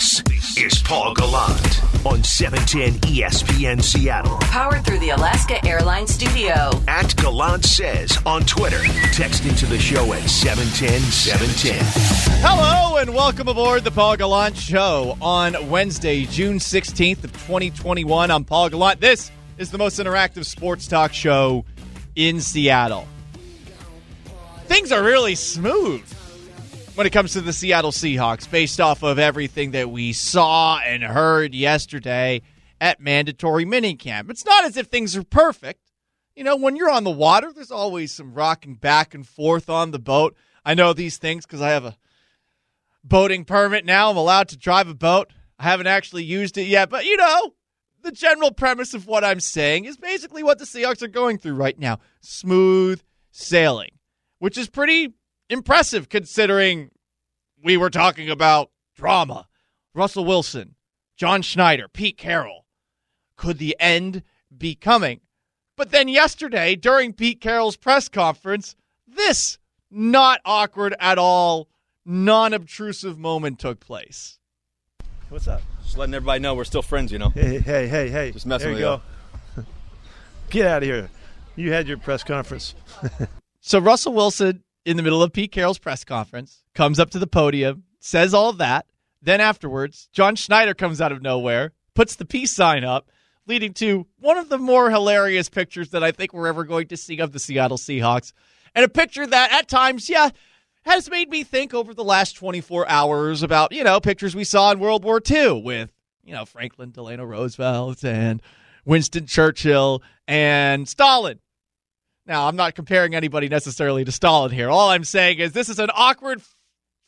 This is Paul Gallant on 710 ESPN Seattle. Powered through the Alaska Airlines studio. At Gallant Says on Twitter. Text into the show at 710 710. Hello and welcome aboard the Paul Gallant Show on Wednesday, June 16th of 2021. I'm Paul Gallant. This is the most interactive sports talk show in Seattle. Things are really smooth when it comes to the Seattle Seahawks based off of everything that we saw and heard yesterday at mandatory minicamp. It's not as if things are perfect. You know, when you're on the water, there's always some rocking back and forth on the boat. I know these things because I have a boating permit now. I'm allowed to drive a boat. I haven't actually used it yet, but you know, the general premise of what I'm saying is basically what the Seahawks are going through right now smooth sailing, which is pretty impressive considering we were talking about drama. Russell Wilson, John Schneider, Pete Carroll. Could the end be coming? But then yesterday, during Pete Carroll's press conference, this not awkward at all, non obtrusive moment took place. What's up? Just letting everybody know we're still friends, you know. Hey, hey, hey, hey. Just messing there with you go. Get out of here. You had your press conference. So Russell Wilson, in the middle of Pete Carroll's press conference, comes up to the podium, says all that. Then afterwards, John Schneider comes out of nowhere, puts the peace sign up, leading to one of the more hilarious pictures that I think we're ever going to see of the Seattle Seahawks. And a picture that at times, yeah, has made me think over the last 24 hours about, you know, pictures we saw in World War II with, you know, Franklin Delano Roosevelt and Winston Churchill and Stalin. Now, I'm not comparing anybody necessarily to Stalin here. All I'm saying is this is an awkward,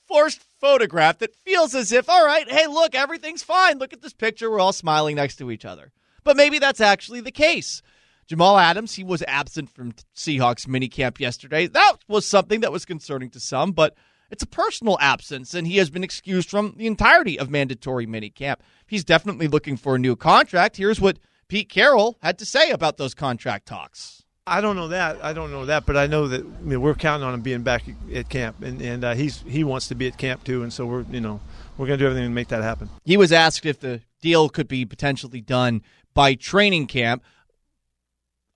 forced photograph that feels as if, all right, hey, look, everything's fine. Look at this picture. We're all smiling next to each other. But maybe that's actually the case. Jamal Adams, he was absent from Seahawks minicamp yesterday. That was something that was concerning to some, but it's a personal absence, and he has been excused from the entirety of mandatory minicamp. He's definitely looking for a new contract. Here's what Pete Carroll had to say about those contract talks. I don't know that. I don't know that, but I know that I mean, we're counting on him being back at camp, and and uh, he's he wants to be at camp too, and so we're you know we're going to do everything to make that happen. He was asked if the deal could be potentially done by training camp.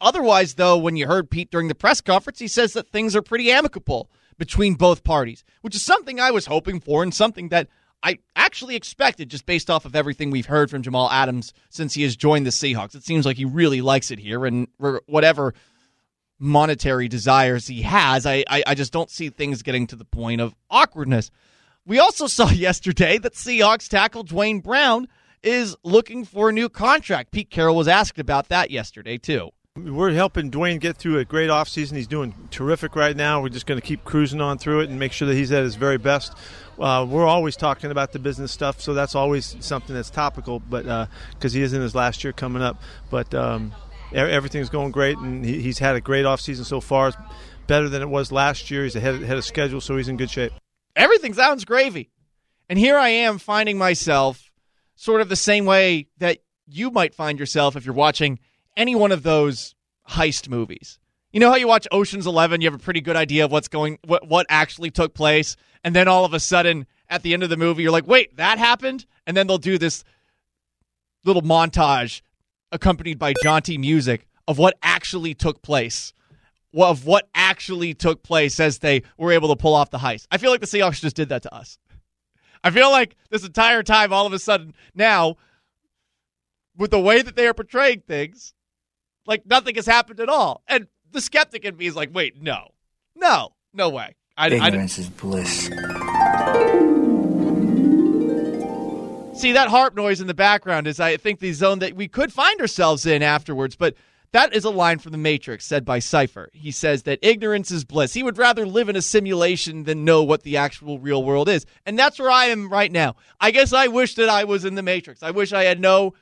Otherwise, though, when you heard Pete during the press conference, he says that things are pretty amicable between both parties, which is something I was hoping for and something that I actually expected just based off of everything we've heard from Jamal Adams since he has joined the Seahawks. It seems like he really likes it here, and whatever monetary desires he has, I, I, I just don't see things getting to the point of awkwardness. We also saw yesterday that Seahawks tackle Duane Brown is looking for a new contract. Pete Carroll was asked about that yesterday, too. We're helping Duane get through a great offseason. He's doing terrific right now. We're just going to keep cruising on through it and make sure that he's at his very best. Uh, we're always talking about the business stuff, so that's always something that's topical. But because uh, he is in his last year coming up, but um, everything's going great, and he, he's had a great offseason so far. It's better than it was last year. He's ahead, ahead of schedule, so he's in good shape. Everything sounds gravy, and here I am finding myself sort of the same way that you might find yourself if you're watching any one of those heist movies. You know how you watch Ocean's 11, you have a pretty good idea of what's going what what actually took place, and then all of a sudden at the end of the movie you're like, "Wait, that happened?" And then they'll do this little montage accompanied by jaunty music of what actually took place. Of what actually took place as they were able to pull off the heist. I feel like the Seahawks just did that to us. I feel like this entire time, all of a sudden, now, with the way that they are portraying things, like nothing has happened at all. And the skeptic in me is like, wait, no, no, no way. I, Ignorance I, is bliss. See that harp noise in the background is, I think, the zone that we could find ourselves in afterwards. But that is a line from The Matrix said by Cypher. He says that ignorance is bliss. He would rather live in a simulation than know what the actual real world is. And that's where I am right now. I guess I wish that I was in The Matrix. I wish I had no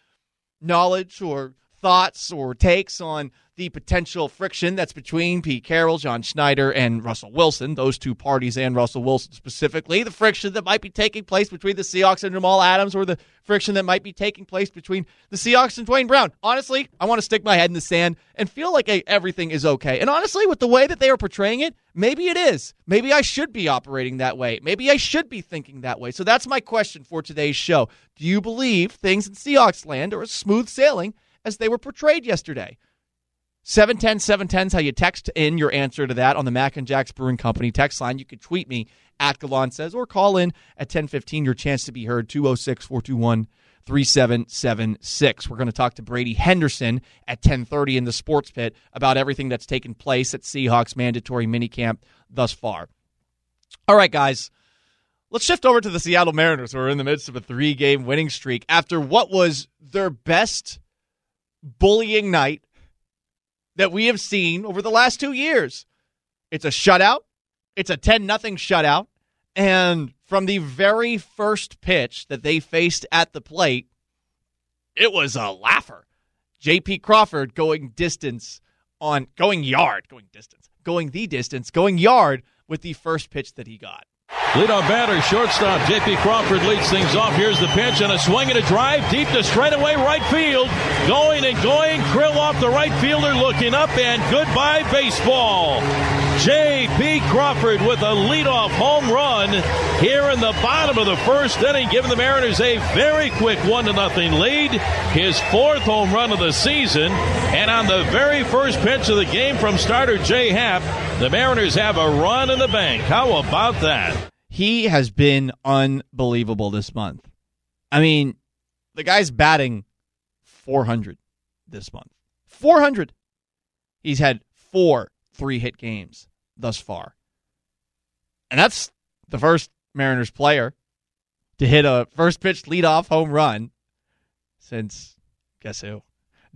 knowledge or thoughts or takes on the potential friction that's between Pete Carroll, John Schneider, and Russell Wilson, those two parties, and Russell Wilson specifically, the friction that might be taking place between the Seahawks and Jamal Adams, or the friction that might be taking place between the Seahawks and Duane Brown. Honestly, I want to stick my head in the sand and feel like everything is okay. And honestly, with the way that they are portraying it, maybe it is. Maybe I should be operating that way. Maybe I should be thinking that way. So that's my question for today's show. Do you believe things in Seahawks land are as smooth sailing as they were portrayed yesterday? 710 710 is how you text in your answer to that on the Mac and Jacks Brewing Company text line. You can tweet me at Gallant says or call in at 1015 your chance to be heard 206 421 3776. We're going to talk to Brady Henderson at 1030 in the sports pit about everything that's taken place at Seahawks mandatory minicamp thus far. All right, guys. Let's shift over to the Seattle Mariners, who are in the midst of a three game winning streak after what was their best bullying night that we have seen over the last two years. It's a shutout. It's a 10 nothing shutout. And from the very first pitch that they faced at the plate, it was a laugher. JP Crawford going distance on going yard, going distance, going the distance, going yard with the first pitch that he got. Leadoff batter, shortstop J.P. Crawford leads things off. Here's the pitch and a swing and a drive deep to straightaway right field. Going and going. Krill off the right fielder looking up and goodbye baseball. J.P. Crawford with a leadoff home run here in the bottom of the first inning, giving the Mariners a very quick one to nothing lead. His fourth home run of the season, and on the very first pitch of the game from starter Jay Happ, the Mariners have a run in the bank. How about that? He has been unbelievable this month. I mean, the guy's batting 400 this month. 400. He's had four three hit games thus far. And that's the first Mariners player to hit a first pitch leadoff home run since, guess who?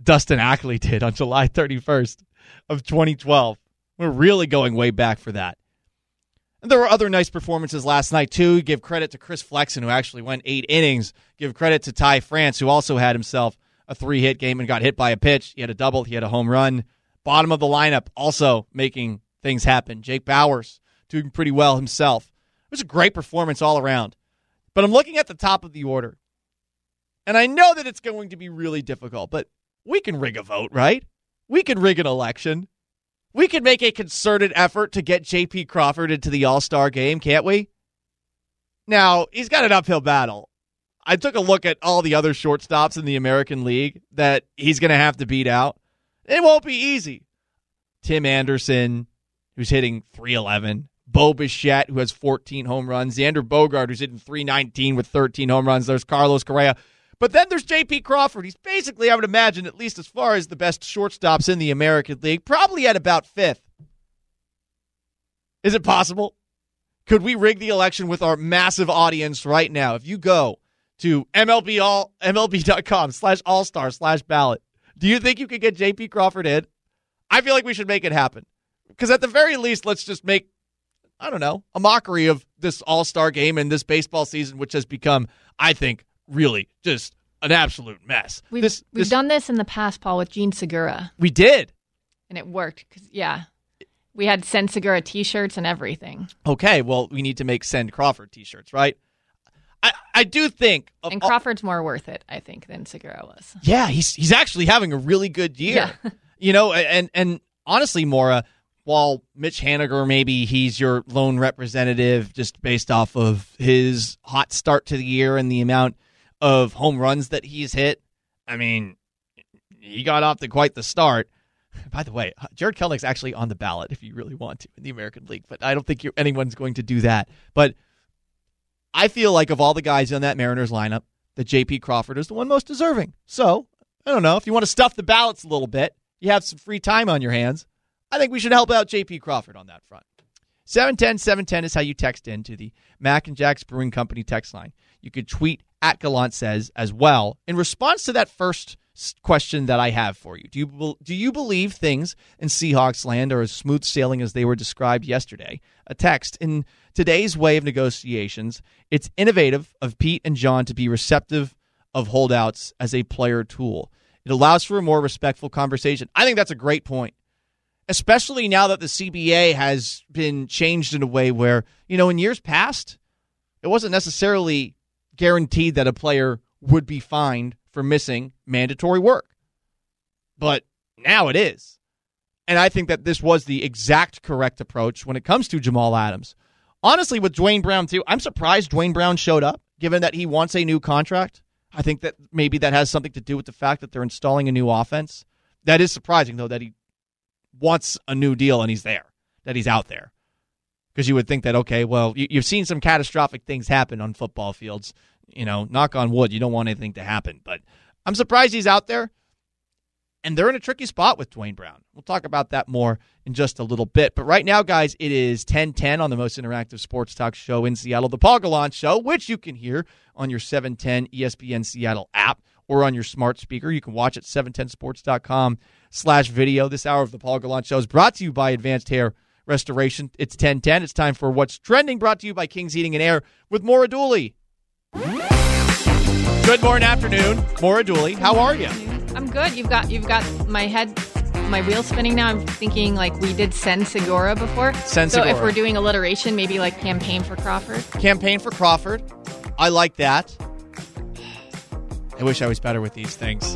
Dustin Ackley did on July 31st of 2012. We're really going way back for that. And there were other nice performances last night, too. Give credit to Chris Flexen, who actually went eight innings. Give credit to Ty France, who also had himself a three hit game and got hit by a pitch. He had a double, he had a home run. Bottom of the lineup, also making things happen. Jake Bauers doing pretty well himself. It was a great performance all around. But I'm looking at the top of the order. And I know that it's going to be really difficult, but we can rig a vote, right? We can rig an election. We can make a concerted effort to get JP Crawford into the All Star game, can't we? Now, he's got an uphill battle. I took a look at all the other shortstops in the American League that he's going to have to beat out. It won't be easy. Tim Anderson, who's hitting 311. Bo Bichette, who has 14 home runs. Xander Bogaerts, who's hitting 319 with 13 home runs. There's Carlos Correa. But then there's J.P. Crawford. He's basically, I would imagine, at least as far as the best shortstops in the American League, probably at about fifth. Is it possible? Could we rig the election with our massive audience right now? If you go to MLB all, MLB.com slash all star slash ballot, do you think you could get J.P. Crawford in? I feel like we should make it happen. Because at the very least, let's just make, I don't know, a mockery of this all star game and this baseball season, which has become, I think, really just an absolute mess. We've, this, we've this, done this in the past, Paul, with Jean Segura, We did. and it worked. Cause, yeah. We had Send Segura t shirts and everything. Okay, well, we need to make Send Crawford t shirts, right? I, I do think. of And all- Crawford's more worth it, I think, than Segura was. Yeah, he's he's actually having a really good year. Yeah. you know, and and honestly, Maura, while Mitch Haniger maybe he's your lone representative just based off of his hot start to the year and the amount of home runs that he's hit. I mean, he got off to quite the start. By the way, Jarred Kelenic's actually on the ballot if you really want to in the American League, but I don't think anyone's going to do that. But I feel like of all the guys in that Mariners lineup, that J.P. Crawford is the one most deserving. So I don't know if you want to stuff the ballots a little bit, you have some free time on your hands. I think we should help out J.P. Crawford on that front. 710 710 is how you text in to the Mac and Jack's Brewing Company text line. You could tweet at Gallant says as well in response to that first question that I have for you. Do you do you believe things in Seahawks land are as smooth sailing as they were described yesterday? A text in today's way of negotiations. It's innovative of Pete and John to be receptive of holdouts as a player tool. It allows for a more respectful conversation. I think that's a great point, especially now that the CBA has been changed in a way where, you know, in years past, it wasn't necessarily guaranteed that a player would be fined for missing mandatory work. But now it is. And I think that this was the exact correct approach when it comes to Jamal Adams. Honestly, with Duane Brown, too, I'm surprised Duane Brown showed up, given that he wants a new contract. I think that maybe that has something to do with the fact that they're installing a new offense. That is surprising, though, that he wants a new deal and he's there, that he's out there. Because you would think that, okay, well, you, you've seen some catastrophic things happen on football fields. You know, knock on wood, you don't want anything to happen. But I'm surprised he's out there. And they're in a tricky spot with Duane Brown. We'll talk about that more in just a little bit. But right now, guys, it is 1010 on the most interactive sports talk show in Seattle, the Paul Show, which you can hear on your 710 ESPN Seattle app or on your smart speaker. You can watch at 710sports.com slash video. This hour of the Paul Gallant Show is brought to you by Advanced Hair Restoration. It's 1010. It's time for What's Trending, brought to you by King's Heating and Air with Maura Dooley. Good morning, afternoon. Maura Dooley, how are you? I'm good. You've got you've got my head, my wheels spinning now. I'm thinking like we did Sen Segura before. Sen So if we're doing alliteration, maybe like campaign for Crawford. Campaign for Crawford. I like that. I wish I was better with these things.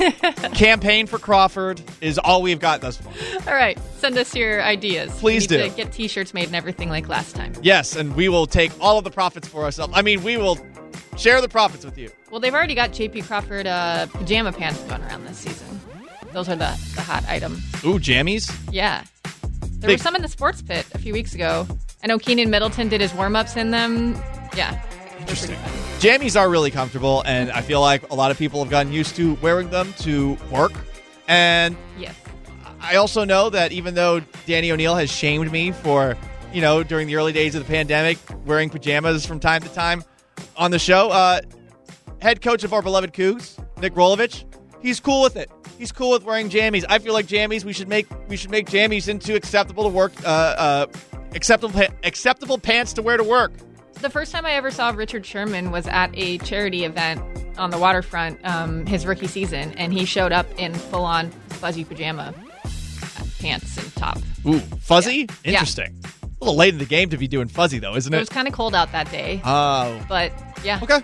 Campaign for Crawford is all we've got thus far. All right, send us your ideas. Please we need do. To get T-shirts made and everything like last time. Yes, and we will take all of the profits for ourselves. I mean, we will share the profits with you. Well, they've already got J.P. Crawford uh, pajama pants going around this season. Those are the the hot item. Ooh, jammies. Yeah, there Big- were some in the sports pit a few weeks ago. I know Keenan Middleton did his warm ups in them. Yeah, Interesting. Jammies are really comfortable, and I feel like a lot of people have gotten used to wearing them to work. And yes. I also know that even though Danny O'Neill has shamed me for, you know, during the early days of the pandemic, wearing pajamas from time to time on the show, uh, head coach of our beloved Cougs, Nick Rolovich, he's cool with it. He's cool with wearing jammies. I feel like jammies. We should make we should make jammies into acceptable to work, uh, uh, acceptable acceptable pants to wear to work. The first time I ever saw Richard Sherman was at a charity event on the waterfront, um, his rookie season, and he showed up in full on fuzzy pajama pants and top. Ooh, fuzzy. Yeah. Interesting. A little late in the game to be doing fuzzy though, isn't It it? was kind of cold out that day, Oh, but yeah. okay.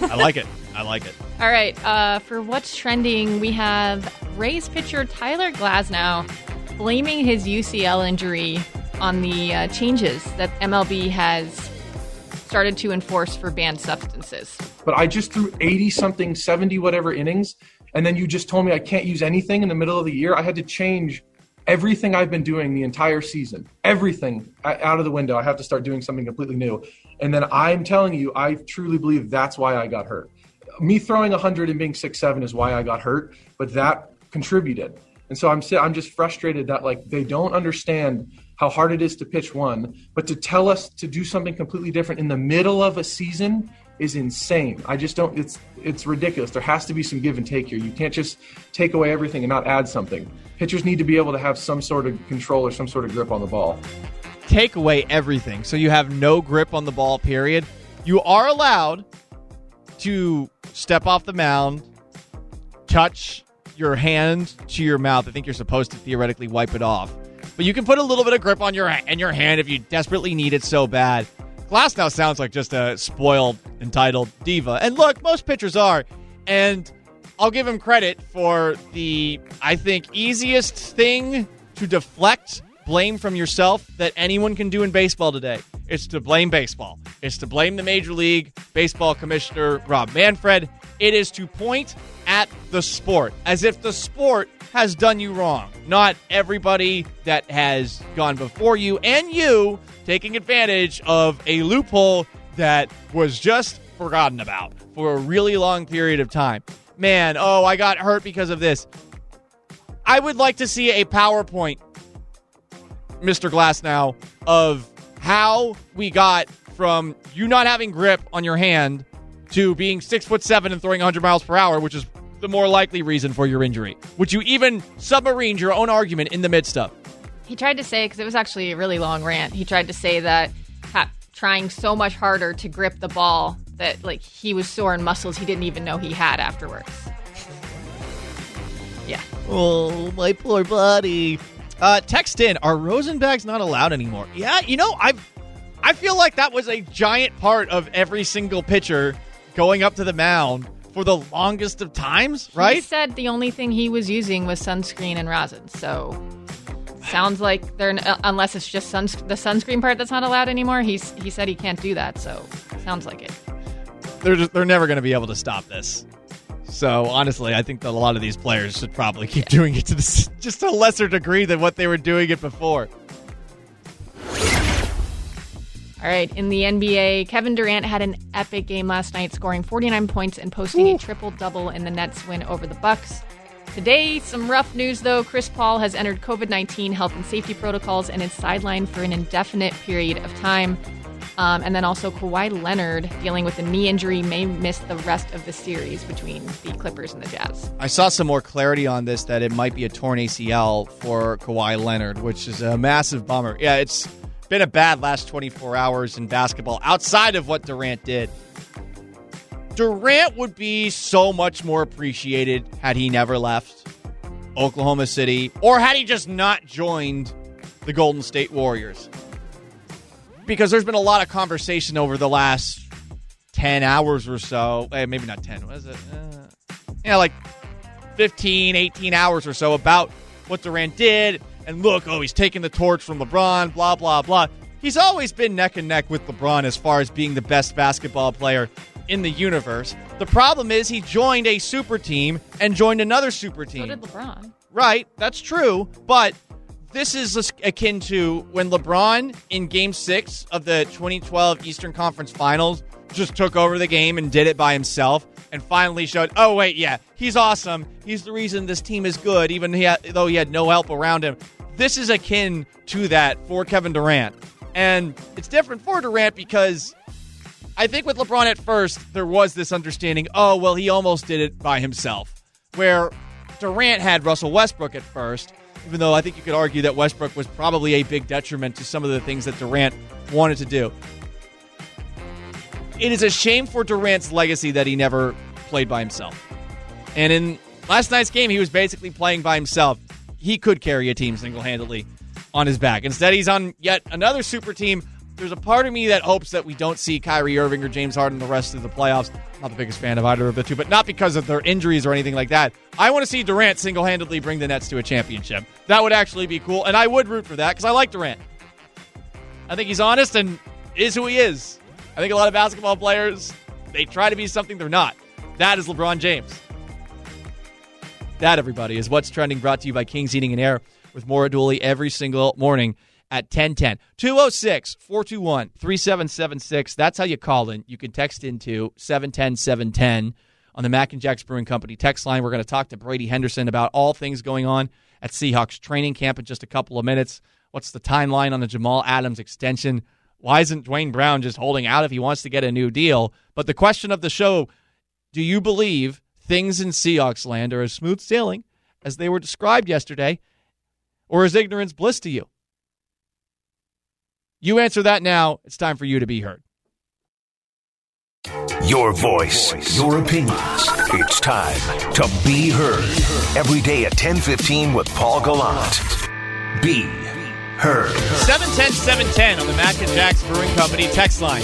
I like it. I like it. All right, uh, for what's trending, we have Rays pitcher Tyler Glasnow blaming his UCL injury on the uh, changes that MLB has started to enforce for banned substances. but I just threw 80 something, 70 whatever innings. And then you just told me I can't use anything in the middle of the year. I had to change everything I've been doing the entire season, everything out of the window. I have to start doing something completely new. And then I'm telling you, I truly believe that's why I got hurt. Me throwing 100 and being six seven is why I got hurt, but that contributed. And so I'm I'm just frustrated that like they don't understand how hard it is to pitch one, but to tell us to do something completely different in the middle of a season is insane. I just don't it's it's ridiculous. There has to be some give and take here. You can't just take away everything and not add something. Pitchers need to be able to have some sort of control or some sort of grip on the ball. take away everything so you have no grip on the ball period you are allowed to step off the mound touch your hand to your mouth i think you're supposed to theoretically wipe it off but you can put a little bit of grip on your in your hand if you desperately need it so bad Glasnow sounds like just a spoiled entitled diva and look most pitchers are and I'll give him credit for the, I think, easiest thing to deflect blame from yourself that anyone can do in baseball today. It's to blame baseball. It's to blame the Major League Baseball Commissioner, Rob Manfred. It is to point at the sport as if the sport has done you wrong, not everybody that has gone before you and you taking advantage of a loophole that was just forgotten about for a really long period of time. Man, oh, I got hurt because of this. I would like to see a PowerPoint, Mr. Glasnow of how we got from you not having grip on your hand to being six foot seven and throwing 100 miles per hour, which is the more likely reason for your injury. Would you even submarine your own argument in the midst of? He tried to say, because it was actually a really long rant, he tried to say that ha- trying so much harder to grip the ball that like he was sore in muscles he didn't even know he had afterwards. Yeah. Oh, my poor body. Uh, text in: Are rosin bags not allowed anymore? Yeah, you know, I, I feel like that was a giant part of every single pitcher going up to the mound for the longest of times, right? He said the only thing he was using was sunscreen and rosin. So sounds like they're uh, unless it's just suns- the sunscreen part that's not allowed anymore. He's he said he can't do that. So sounds like it. They're just, they're never going to be able to stop this. So honestly, I think that a lot of these players should probably keep doing it to this, just a lesser degree than what they were doing it before. All right, in the NBA, Kevin Durant had an epic game last night, scoring 49 points and posting a triple double in the Nets win over the Bucks. Today, some rough news though. Chris Paul has entered COVID 19 health and safety protocols and is sidelined for an indefinite period of time. Um, and then also Kawhi Leonard, dealing with a knee injury, may miss the rest of the series between the Clippers and the Jazz. I saw some more clarity on this that it might be a torn ACL for Kawhi Leonard, which is a massive bummer. Yeah, it's been a bad last 24 hours in basketball outside of what Durant did. Durant would be so much more appreciated had he never left Oklahoma City or had he just not joined the Golden State Warriors. Because there's been a lot of conversation over the last 10 hours or so. Eh, maybe not 10. What is it? Uh, yeah, like 15, 18 hours or so about what Durant did. And look, oh, he's taking the torch from LeBron, blah, blah, blah. He's always been neck and neck with LeBron as far as being the best basketball player in the universe. The problem is he joined a super team and joined another super team. So did LeBron. Right, that's true. But this is akin to when LeBron in game six of the 2012 Eastern Conference Finals just took over the game and did it by himself and finally showed, oh, wait, yeah, he's awesome. He's the reason this team is good, even he had, though he had no help around him. This is akin to that for Kevin Durant. And it's different for Durant because I think with LeBron at first, there was this understanding oh, well, he almost did it by himself. Where Durant had Russell Westbrook at first, even though I think you could argue that Westbrook was probably a big detriment to some of the things that Durant wanted to do. It is a shame for Durant's legacy that he never played by himself. And in last night's game, he was basically playing by himself. He could carry a team single handedly on his back. Instead, he's on yet another super team. There's a part of me that hopes that we don't see Kyrie Irving or James Harden the rest of the playoffs. Not the biggest fan of either of the two, but not because of their injuries or anything like that. I want to see Durant single handedly bring the Nets to a championship. That would actually be cool, and I would root for that because I like Durant. I think he's honest and is who he is. I think a lot of basketball players, they try to be something they're not. That is LeBron James. That, everybody, is what's trending brought to you by King's Heating and Air with Maura Dooley every single morning at 1010. 206 421 3776. That's how you call in. You can text into 710 710 on the Mac and Jacks Brewing Company text line. We're going to talk to Brady Henderson about all things going on at Seahawks training camp in just a couple of minutes. What's the timeline on the Jamal Adams extension? Why isn't Duane Brown just holding out if he wants to get a new deal? But the question of the show do you believe things in Seahawks land are as smooth sailing as they were described yesterday, or is ignorance bliss to you? You answer that now. It's time for you to be heard. Your voice, your opinions. It's time to be heard. Every day at 10:15 with Paul Gallant. Be heard. 710 710 on the Mac and Jacks Brewing Company text line.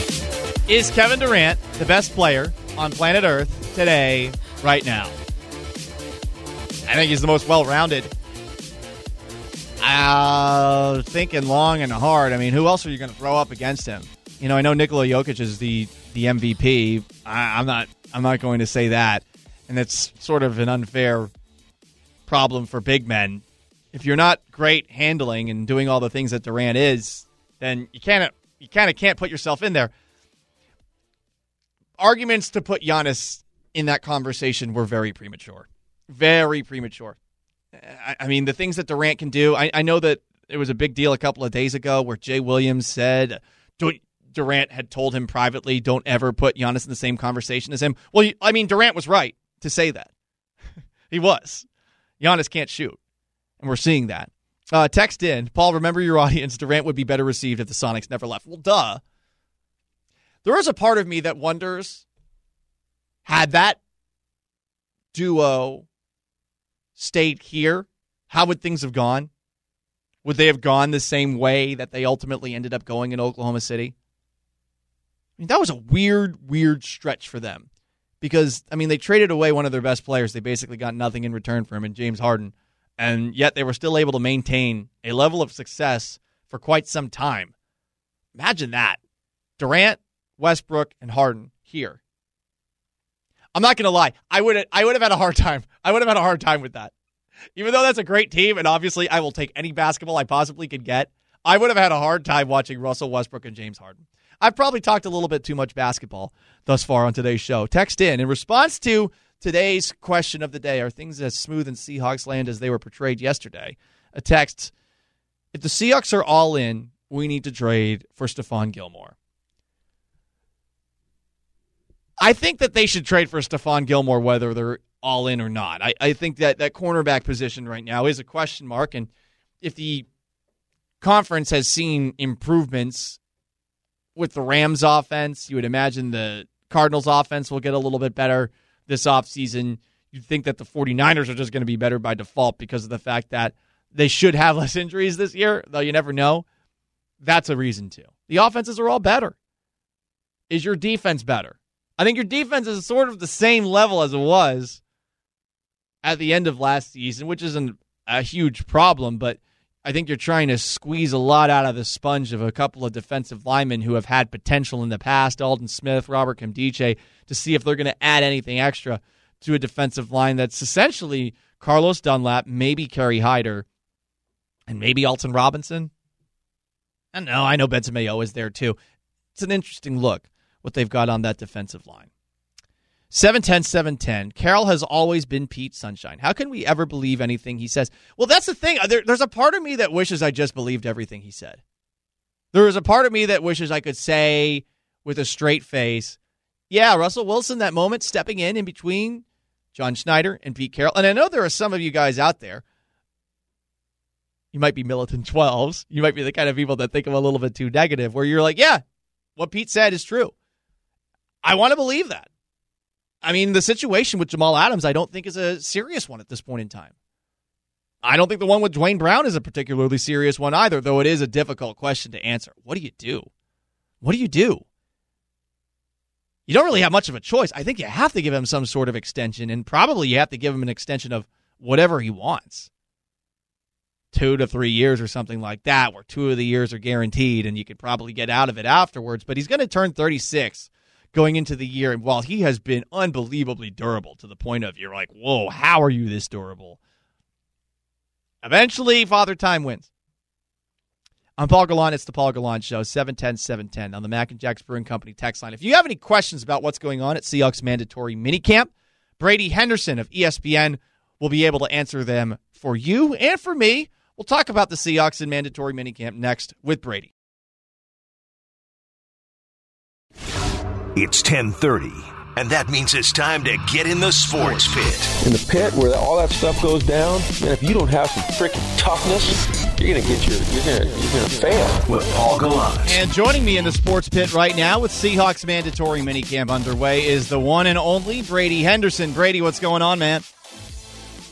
Is Kevin Durant the best player on planet Earth today, right now? I think he's the most well rounded. Uh, thinking long and hard. I mean, who else are you going to throw up against him? You know, I know Nikola Jokic is the the MVP. I, I'm not. I'm not going to say that, and it's sort of an unfair problem for big men. If you're not great handling and doing all the things that Durant is, then you can't. You kind of can't put yourself in there. Arguments to put Giannis in that conversation were very premature. Very premature. I, I mean, the things that Durant can do. I, I know that it was a big deal a couple of days ago where Jay Williams said "Don't- Durant had told him privately, "Don't ever put Giannis in the same conversation as him." Well, I mean, Durant was right to say that. he was. Giannis can't shoot, and we're seeing that. Uh, text in, Paul. Remember your audience. Durant would be better received if the Sonics never left. Well, duh. There is a part of me that wonders had that duo stayed here, how would things have gone? Would they have gone the same way that they ultimately ended up going in Oklahoma City? I mean, that was a weird, weird stretch for them because, I mean, they traded away one of their best players. They basically got nothing in return for him, and James Harden. And yet they were still able to maintain a level of success for quite some time. Imagine that. Durant, Westbrook, and Harden here. I'm not to lie. I would I would have had a hard time. I would have had a hard time with that. Even though that's a great team, and obviously I will take any basketball I possibly could get, I would have had a hard time watching Russell Westbrook and James Harden. I've probably talked a little bit too much basketball thus far on today's show. Text in in response to today's question of the day Are things as smooth in Seahawks land as they were portrayed yesterday? A text If the Seahawks are all in, we need to trade for Stephon Gilmore. I think that they should trade for Stephon Gilmore whether they're all in or not. I, I think that that cornerback position right now is a question mark. And if the conference has seen improvements with the Rams offense, you would imagine the Cardinals offense will get a little bit better this offseason. You'd think that the 49ers are just going to be better by default because of the fact that they should have less injuries this year, though you never know. That's a reason to. The offenses are all better. Is your defense better? I think your defense is sort of the same level as it was at the end of last season, which isn't a huge problem, but I think you're trying to squeeze a lot out of the sponge of a couple of defensive linemen who have had potential in the past, Aldon Smith, Robert Nkemdiche, to see if they're going to add anything extra to a defensive line that's essentially Carlos Dunlap, maybe Kerry Hyder, and maybe Alton Robinson. I know, I know Benson Mayowa is there too. It's an interesting look what they've got on that defensive line. 710 710. Carroll has always been Pete Sunshine. How can we ever believe anything he says? Well, that's the thing. There, there's a part of me that wishes I just believed everything he said. There is a part of me that wishes I could say with a straight face, yeah, Russell Wilson, that moment stepping in in between John Schneider and Pete Carroll. And I know there are some of you guys out there. You might be militant 12s. You might be the kind of people that think I'm a little bit too negative, where you're like, yeah, what Pete said is true. I want to believe that. I mean, the situation with Jamal Adams, I don't think is a serious one at this point in time. I don't think the one with Duane Brown is a particularly serious one either, though it is a difficult question to answer. What do you do? What do you do? You don't really have much of a choice. I think you have to give him some sort of extension, and probably you have to give him an extension of whatever he wants two to three years or something like that, where two of the years are guaranteed and you could probably get out of it afterwards. But he's going to turn 36 going into the year. And while he has been unbelievably durable to the point of you're like, whoa, how are you this durable? Eventually, Father Time wins. I'm Paul Gallant. It's the Paul Gallant Show, 710 710 on the Mac and Jacks Brewing Company text line. If you have any questions about what's going on at Seahawks mandatory minicamp, Brady Henderson of ESPN will be able to answer them for you and for me. We'll talk about the Seahawks and mandatory minicamp next with Brady. It's 1030, and that means it's time to get in the sports pit. In the pit where all that stuff goes down, and if you don't have some freaking toughness, you're gonna get your you're gonna you're gonna fail. With Paul Gallant. And joining me in the sports pit right now with Seahawks mandatory minicamp underway is the one and only Brady Henderson. Brady, what's going on, man?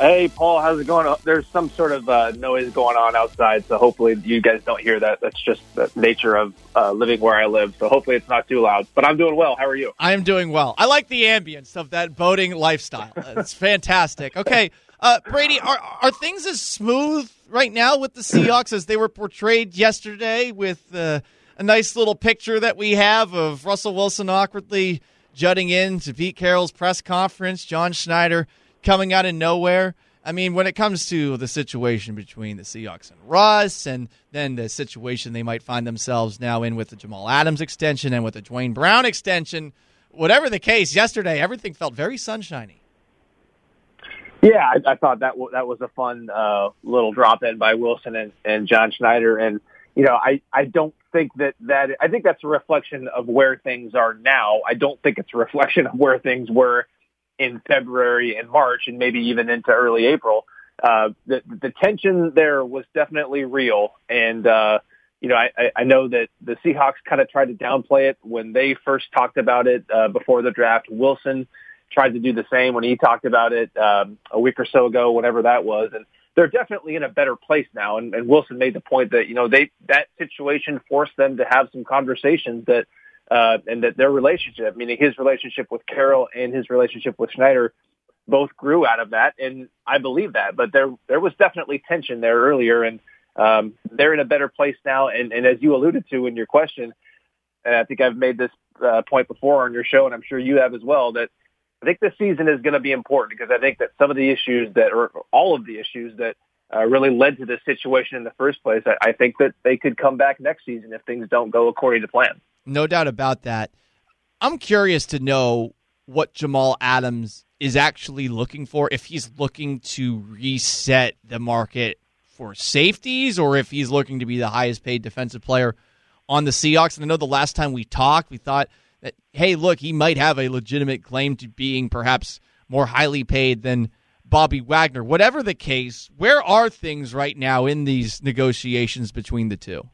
Hey, Paul, how's it going? There's some sort of uh, noise going on outside, so hopefully you guys don't hear that. That's just the nature of uh, living where I live, so hopefully it's not too loud. But I'm doing well. How are you? I am doing well. I like the ambience of that boating lifestyle. It's fantastic. Okay, uh, Brady, are are things as smooth right now with the Seahawks as they were portrayed yesterday? With uh, a nice little picture that we have of Russell Wilson awkwardly jutting in to Pete Carroll's press conference, John Schneider coming out of nowhere. I mean, when it comes to the situation between the Seahawks and Russ, and then the situation they might find themselves now in with the Jamal Adams extension and with the Duane Brown extension, whatever the case, yesterday everything felt very sunshiny. Yeah, I, I thought that w- that was a fun uh, little drop in by Wilson and, and John Schneider, and you know, I I don't think that that I think that's a reflection of where things are now. I don't think it's a reflection of where things were in February and March and maybe even into early April. Uh, the, the tension there was definitely real. And, uh, you know, I, I know that the Seahawks kind of tried to downplay it when they first talked about it uh, before the draft. Wilson tried to do the same when he talked about it um, a week or so ago, whatever that was, and they're definitely in a better place now. And, and Wilson made the point that you know they that situation forced them to have some conversations that uh, and that their relationship, meaning his relationship with Carroll and his relationship with Schneider, both grew out of that, and I believe that. But there there was definitely tension there earlier, and um, they're in a better place now. And, and as you alluded to in your question, and I think I've made this uh, point before on your show, and I'm sure you have as well, that I think this season is going to be important because I think that some of the issues that, or all of the issues that uh, really led to this situation in the first place, I, I think that they could come back next season if things don't go according to plan. No doubt about that. I'm curious to know what Jamal Adams is actually looking for, if he's looking to reset the market for safeties or if he's looking to be the highest paid defensive player on the Seahawks. And I know the last time we talked, we thought that, hey, look, he might have a legitimate claim to being perhaps more highly paid than Bobby Wagner. Whatever the case, where are things right now in these negotiations between the two?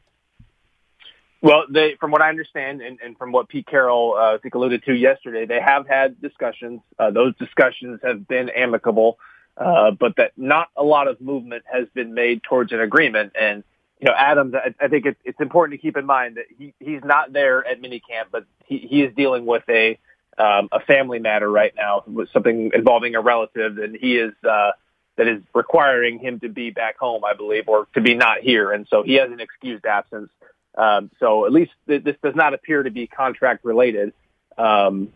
Well, they, from what I understand, and, and from what Pete Carroll, uh, I think, alluded to yesterday, they have had discussions. Uh, those discussions have been amicable, uh, but that not a lot of movement has been made towards an agreement. And you know, Adams, I, I think it's, it's important to keep in mind that he, he's not there at minicamp, but he, he is dealing with a um, a family matter right now, with something involving a relative, and he is uh, that is requiring him to be back home, I believe, or to be not here, and so he has an excused absence. Um, so at least th- this does not appear to be contract related. Um,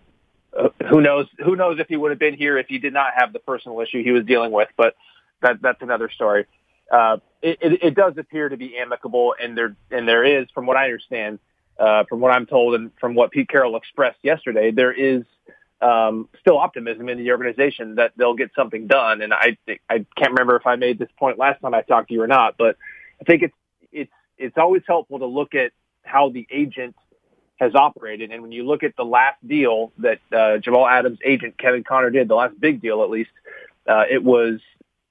uh, who knows? Who knows if he would have been here if he did not have the personal issue he was dealing with? But that that's another story. Uh, it, it, it does appear to be amicable, and there and there is, from what I understand, uh, from what I'm told, and from what Pete Carroll expressed yesterday, there is um, still optimism in the organization that they'll get something done. And I I can't remember if I made this point last time I talked to you or not, but I think it's it's always helpful to look at how the agent has operated. And when you look at the last deal that uh, Jamal Adams' agent Kevin Connor did, the last big deal at least, uh, it was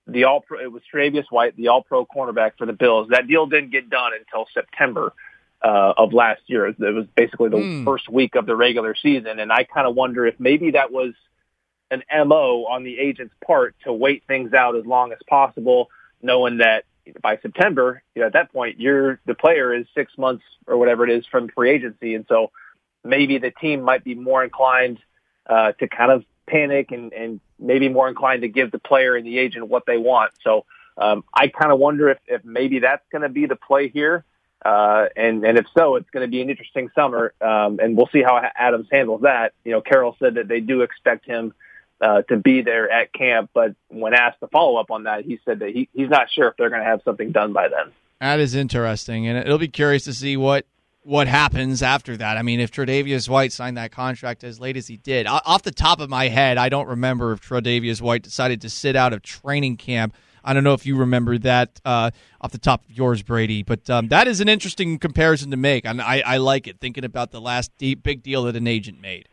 the all pro, it was Tre'Davious White, the all pro cornerback for the Bills. That deal didn't get done until September uh, of last year. It was basically the mm. first week of the regular season. And I kind of wonder if maybe that was an MO on the agent's part to wait things out as long as possible, knowing that by September, you know, at that point, you're the player is six months or whatever it is from free agency, and so maybe the team might be more inclined uh, to kind of panic and, and maybe more inclined to give the player and the agent what they want. So um, I kind of wonder if, if maybe that's going to be the play here. Uh, and, and if so, it's going to be an interesting summer. Um, and we'll see how Adams handles that. You know, Carroll said that they do expect him uh, to be there at camp. But when asked to follow up on that, he said that he, he's not sure if they're going to have something done by then. That is interesting, and it'll be curious to see what what happens after that. I mean, if Tre'Davious White signed that contract as late as he did, off the top of my head, I don't remember if Tre'Davious White decided to sit out of training camp. I don't know if you remember that uh, off the top of yours, Brady, but um, that is an interesting comparison to make, and I, I like it. Thinking about the last deep, big deal that an agent made.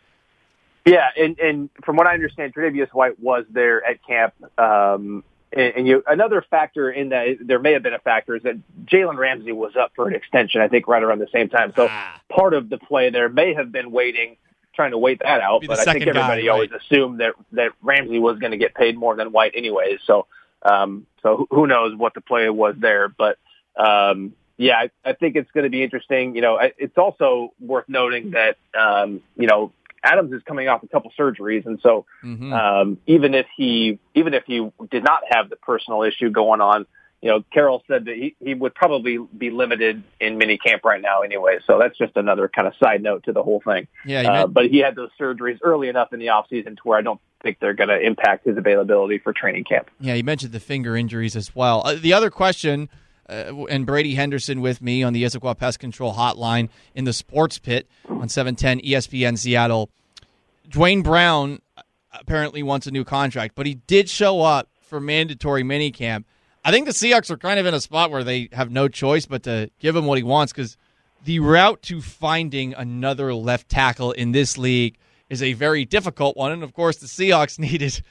Yeah, and, and from what I understand, Tre'Davious White was there at camp. Um, and, and you, another factor in that, there may have been a factor, is that Jalen Ramsey was up for an extension, I think, right around the same time. So ah. part of the play there may have been waiting, trying to wait that out. But I think everybody guy, always assumed that that Ramsey was going to get paid more than White anyways. So, um, so who knows what the play was there, but. Um, yeah, I, I think it's going to be interesting. You know, I, it's also worth noting that, um, you know, Adams is coming off a couple surgeries, and so mm-hmm. um, even if he even if he did not have the personal issue going on, you know, Carroll said that he, he would probably be limited in mini camp right now anyway. So that's just another kind of side note to the whole thing. Yeah, uh, but he had those surgeries early enough in the off season to where I don't think they're going to impact his availability for training camp. Yeah, you mentioned the finger injuries as well. Uh, the other question uh, and Brady Henderson with me on the Issaquah Pest Control Hotline in the Sports Pit on 710 ESPN Seattle. Duane Brown apparently wants a new contract, but he did show up for mandatory minicamp. I think the Seahawks are kind of in a spot where they have no choice but to give him what he wants because the route to finding another left tackle in this league is a very difficult one. And of course, the Seahawks needed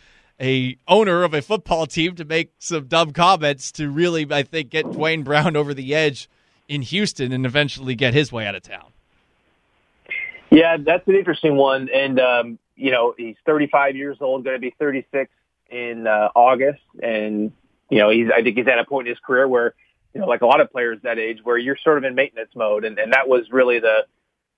a owner of a football team to make some dumb comments to really, I think, get Duane Brown over the edge in Houston and eventually get his way out of town. Yeah, that's an interesting one. And, um, you know, he's 35 years old, going to be 36 in uh, August. And, you know, he's, I think he's at a point in his career where, you know, like a lot of players that age, where you're sort of in maintenance mode. And, and that was really the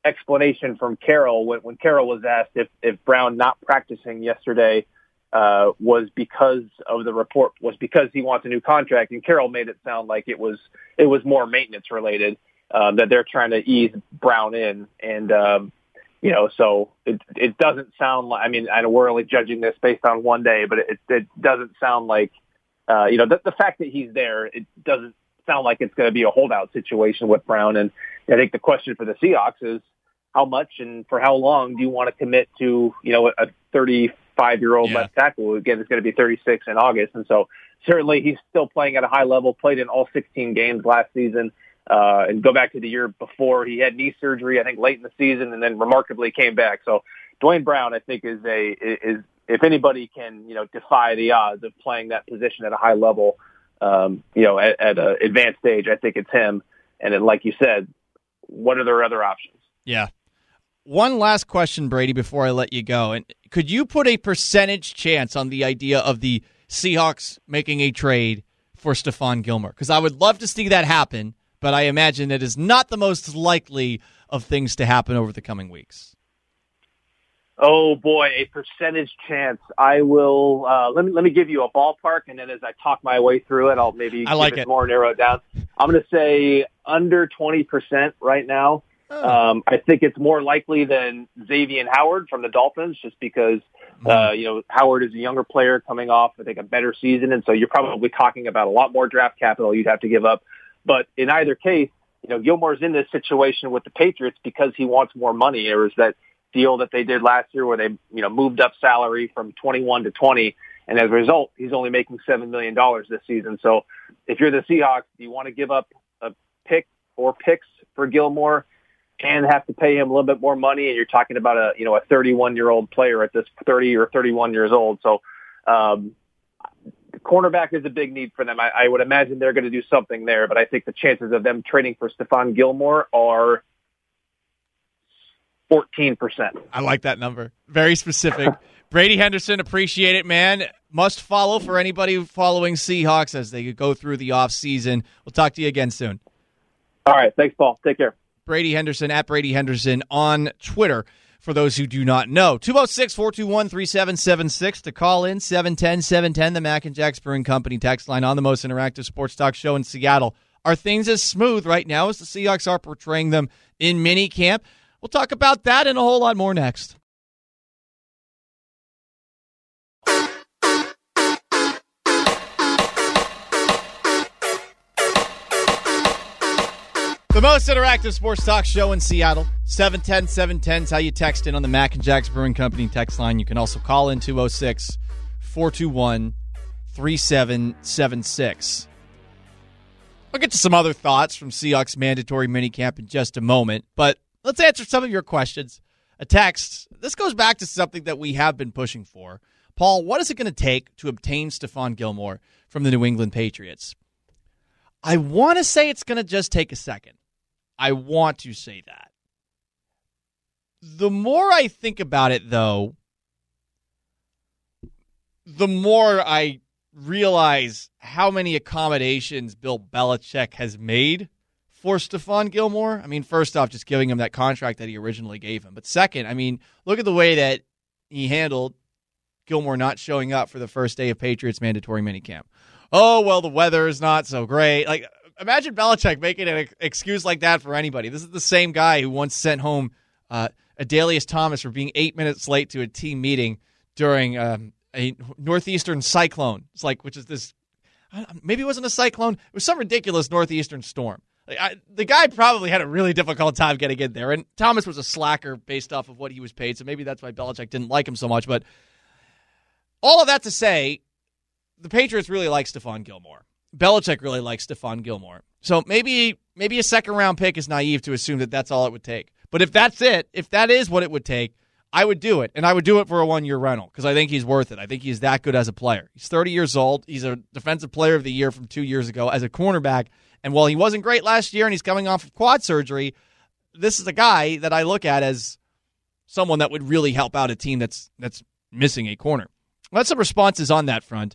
explanation from Carroll when, when Carroll was asked if, if Brown not practicing yesterday uh, was because of the report, was because he wants a new contract. And Carroll made it sound like it was, it was more maintenance related. Um, that they're trying to ease Brown in, and um, you know, so it it doesn't sound like. I mean, I know we're only judging this based on one day, but it it doesn't sound like, uh, you know, the, the fact that he's there, it doesn't sound like it's going to be a holdout situation with Brown. And I think the question for the Seahawks is how much and for how long do you want to commit to, you know, a 35 year old Yeah. left tackle? Again, it's going to be 36 in August, and so certainly he's still playing at a high level. Played in all 16 games last season. Uh, and go back to the year before he had knee surgery, I think late in the season, and then remarkably came back. So Duane Brown, I think, is a is if anybody can you know defy the odds of playing that position at a high level, um, you know, at, at an advanced stage, I think it's him. And then, like you said, what are their other options? Yeah. One last question, Brady, before I let you go. And could you put a percentage chance on the idea of the Seahawks making a trade for Stephon Gilmore? Because I would love to see that happen, but I imagine it is not the most likely of things to happen over the coming weeks. Oh boy, a percentage chance. I will. Uh, let me let me give you a ballpark, and then as I talk my way through it, I'll maybe I like give it. more narrow down. I'm going to say under twenty percent right now. Um, I think it's more likely than Xavier Howard from the Dolphins, just because uh, you know Howard is a younger player coming off, I think, a better season, and so you're probably talking about a lot more draft capital you'd have to give up. But in either case, you know Gilmore's in this situation with the Patriots because he wants more money. There was that deal that they did last year where they you know moved up salary from 21 to 20, and as a result, he's only making seven million dollars this season. So if you're the Seahawks, do you want to give up a pick or picks for Gilmore? And have to pay him a little bit more money. And you're talking about a, you know, a 31 year old player at this 30 or 31 years old. So, um, cornerback is a big need for them. I, I would imagine they're going to do something there, but I think the chances of them trading for Stephon Gilmore are 14%. I like that number. Very specific. Brady Henderson, appreciate it, man. Must follow for anybody following Seahawks as they go through the offseason. We'll talk to you again soon. All right. Thanks, Paul. Take care. Brady Henderson at Brady Henderson on Twitter. For those who do not know, 206 421 3776 to call in 710 710, the Mac and Jack Brewing Company text line on the most interactive sports talk show in Seattle. Are things as smooth right now as the Seahawks are portraying them in mini camp? We'll talk about that and a whole lot more next. The most interactive sports talk show in Seattle. 710 710 is how you text in on the Mac and Jacks Brewing Company text line. You can also call in 206 421 3776. I'll get to some other thoughts from Seahawks mandatory minicamp in just a moment, but let's answer some of your questions. A text. This goes back to something that we have been pushing for. Paul, what is it going to take to obtain Stephon Gilmore from the New England Patriots? I want to say it's going to just take a second. I want to say that. The more I think about it, though, the more I realize how many accommodations Bill Belichick has made for Stephon Gilmore. I mean, first off, just giving him that contract that he originally gave him. But second, I mean, look at the way that he handled Gilmore not showing up for the first day of Patriots mandatory minicamp. Oh, well, the weather is not so great. Like, imagine Belichick making an excuse like that for anybody. This is the same guy who once sent home uh, Adalius Thomas for being eight minutes late to a team meeting during um, a northeastern cyclone. It's like, which is this, maybe it wasn't a cyclone. It was some ridiculous northeastern storm. I, the guy probably had a really difficult time getting in there, and Thomas was a slacker based off of what he was paid, so maybe that's why Belichick didn't like him so much. But all of that to say, the Patriots really like Stephon Gilmore. Belichick really likes Stephon Gilmore. So maybe maybe a second round pick is naive to assume that that's all it would take. But if that's it, if that is what it would take, I would do it, and I would do it for a one year rental because I think he's worth it. I think he's that good as a player. He's 30 years old. He's a defensive player of the year from two years ago as a cornerback. And while he wasn't great last year and he's coming off of quad surgery, this is a guy that I look at as someone that would really help out a team that's that's missing a corner. That's some responses on that front.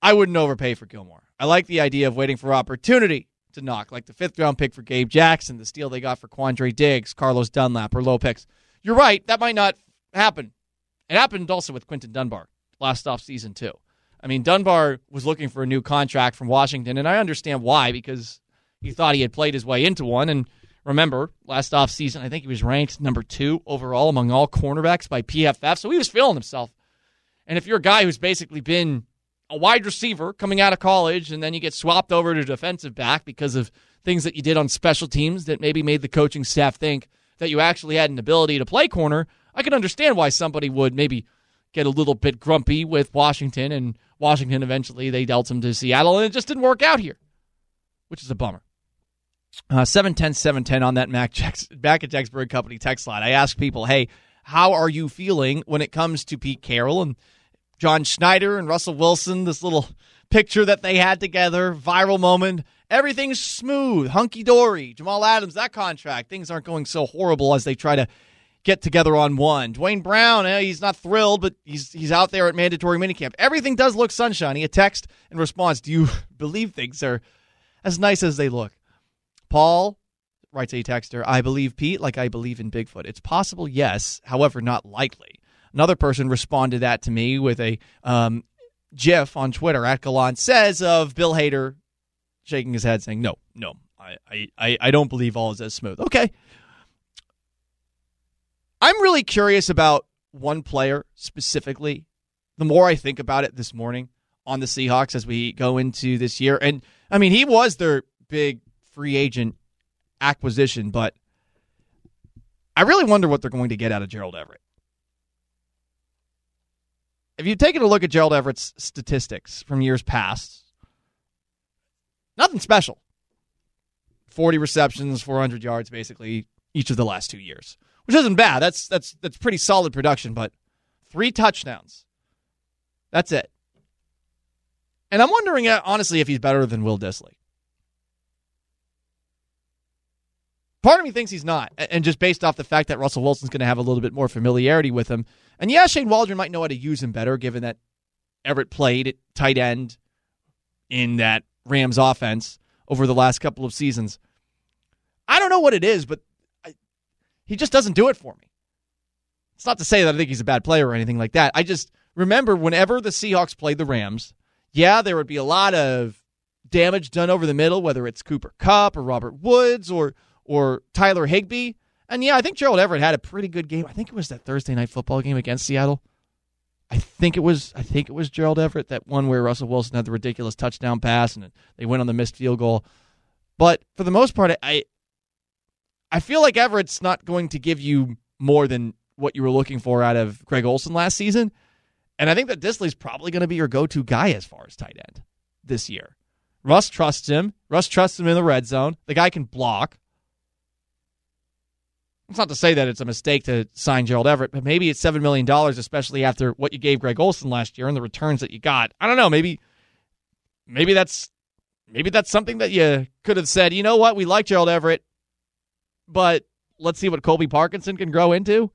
I wouldn't overpay for Gilmore. I like the idea of waiting for opportunity to knock, like the fifth round pick for Gabe Jackson, the steal they got for Quandre Diggs, Carlos Dunlap, or picks. You're right, that might not happen. It happened also with Quinton Dunbar last off season too. I mean, Dunbar was looking for a new contract from Washington, and I understand why because he thought he had played his way into one. And remember, last off season, I think he was ranked number two overall among all cornerbacks by PFF, so he was feeling himself. And if you're a guy who's basically been a wide receiver coming out of college, and then you get swapped over to defensive back because of things that you did on special teams that maybe made the coaching staff think that you actually had an ability to play corner, I can understand why somebody would maybe get a little bit grumpy with Washington, and Washington eventually they dealt him to Seattle, and it just didn't work out here, which is a bummer. Uh, 710 710 on that Mac Jax, back at Brewing Company text line. I ask people, hey, how are you feeling when it comes to Pete Carroll and John Schneider and Russell Wilson, this little picture that they had together, viral moment. Everything's smooth, hunky dory. Jamal Adams, that contract, things aren't going so horrible as they try to get together on one. Duane Brown, eh, he's not thrilled, but he's he's out there at mandatory minicamp. Everything does look sunshiny. A text in response: Do you believe things are as nice as they look? Paul writes a texter: I believe Pete like I believe in Bigfoot. It's possible, yes. However, not likely. Another person responded that to me with a um, GIF on Twitter at Gallant says of Bill Hader shaking his head saying, No, no, I, I, I don't believe all is as smooth. Okay. I'm really curious about one player specifically. The more I think about it this morning on the Seahawks as we go into this year, and I mean, he was their big free agent acquisition, but I really wonder what they're going to get out of Gerald Everett if you've taken a look at Gerald Everett's statistics from years past, nothing special. 40 receptions, 400 yards, basically each of the last two years, which isn't bad. That's that's that's pretty solid production. But three touchdowns, that's it. And I'm wondering, uh, honestly, if he's better than Will Dissly. Part of me thinks he's not, and just based off the fact that Russell Wilson's going to have a little bit more familiarity with him, and yeah, Shane Waldron might know how to use him better, given that Everett played at tight end in that Rams offense over the last couple of seasons. I don't know what it is, but I, he just doesn't do it for me. It's not to say that I think he's a bad player or anything like that. I just remember whenever the Seahawks played the Rams, yeah, there would be a lot of damage done over the middle, whether it's Cooper Kupp or Robert Woods or or Tyler Higbee. And yeah, I think Gerald Everett had a pretty good game. I think it was that Thursday night football game against Seattle. I think it was I think it was Gerald Everett that one where Russell Wilson had the ridiculous touchdown pass and they went on the missed field goal. But for the most part, I I feel like Everett's not going to give you more than what you were looking for out of Greg Olsen last season. And I think that Dissly's probably going to be your go-to guy as far as tight end this year. Russ trusts him. Russ trusts him in the red zone. The guy can block. It's not to say that it's a mistake to sign Gerald Everett, but maybe it's $7 million, especially after what you gave Greg Olsen last year and the returns that you got. I don't know. Maybe maybe that's maybe that's something that you could have said, you know what, we like Gerald Everett, but let's see what Colby Parkinson can grow into.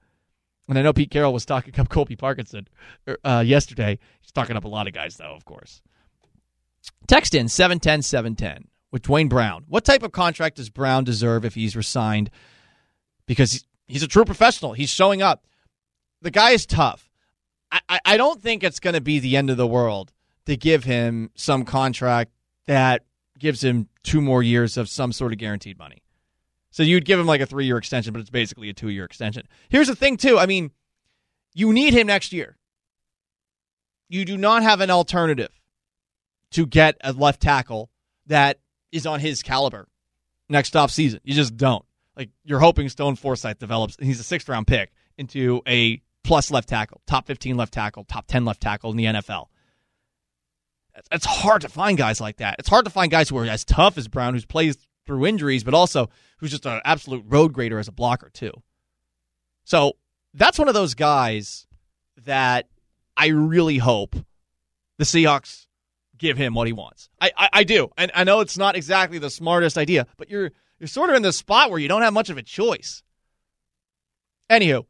And I know Pete Carroll was talking up Colby Parkinson er, uh, yesterday. He's talking up a lot of guys, though, of course. Text in 710 710 with Duane Brown. What type of contract does Brown deserve if he's resigned? Because he's a true professional. He's showing up. The guy is tough. I, I, don't think it's going to be the end of the world to give him some contract that gives him two more years of some sort of guaranteed money. So you'd give him like a three year extension, but it's basically a two year extension. Here's the thing, too. I mean, you need him next year. You do not have an alternative to get a left tackle that is on his caliber next off season. You just don't. Like you're hoping Stone Forsythe develops, and he's a sixth round pick into a plus left tackle, top 15 left tackle, top 10 left tackle in the NFL. It's hard to find guys like that. It's hard to find guys who are as tough as Brown, who's plays through injuries, but also who's just an absolute road grader as a blocker too. So that's one of those guys that I really hope the Seahawks give him what he wants. I, I, I do. And I know it's not exactly the smartest idea, but you're you're sort of in the spot where you don't have much of a choice. Anywho,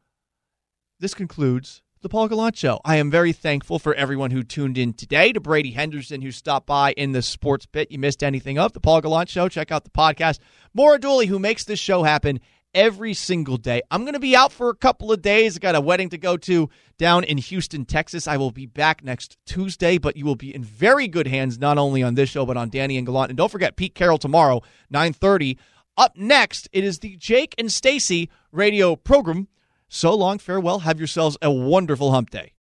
this concludes the Paul Gallant Show. I am very thankful for everyone who tuned in today. To Brady Henderson, who stopped by in the sports bit. You missed anything of the Paul Gallant Show? Check out the podcast. Maura Dooley, who makes this show happen every single day. I'm going to be out for a couple of days. I got a wedding to go to down in Houston, Texas. I will be back next Tuesday, but you will be in very good hands not only on this show but on Danny and Gallant. And don't forget Pete Carroll tomorrow, 9:30. Up next, it is the Jake and Stacy radio program. So long, farewell. Have yourselves a wonderful hump day.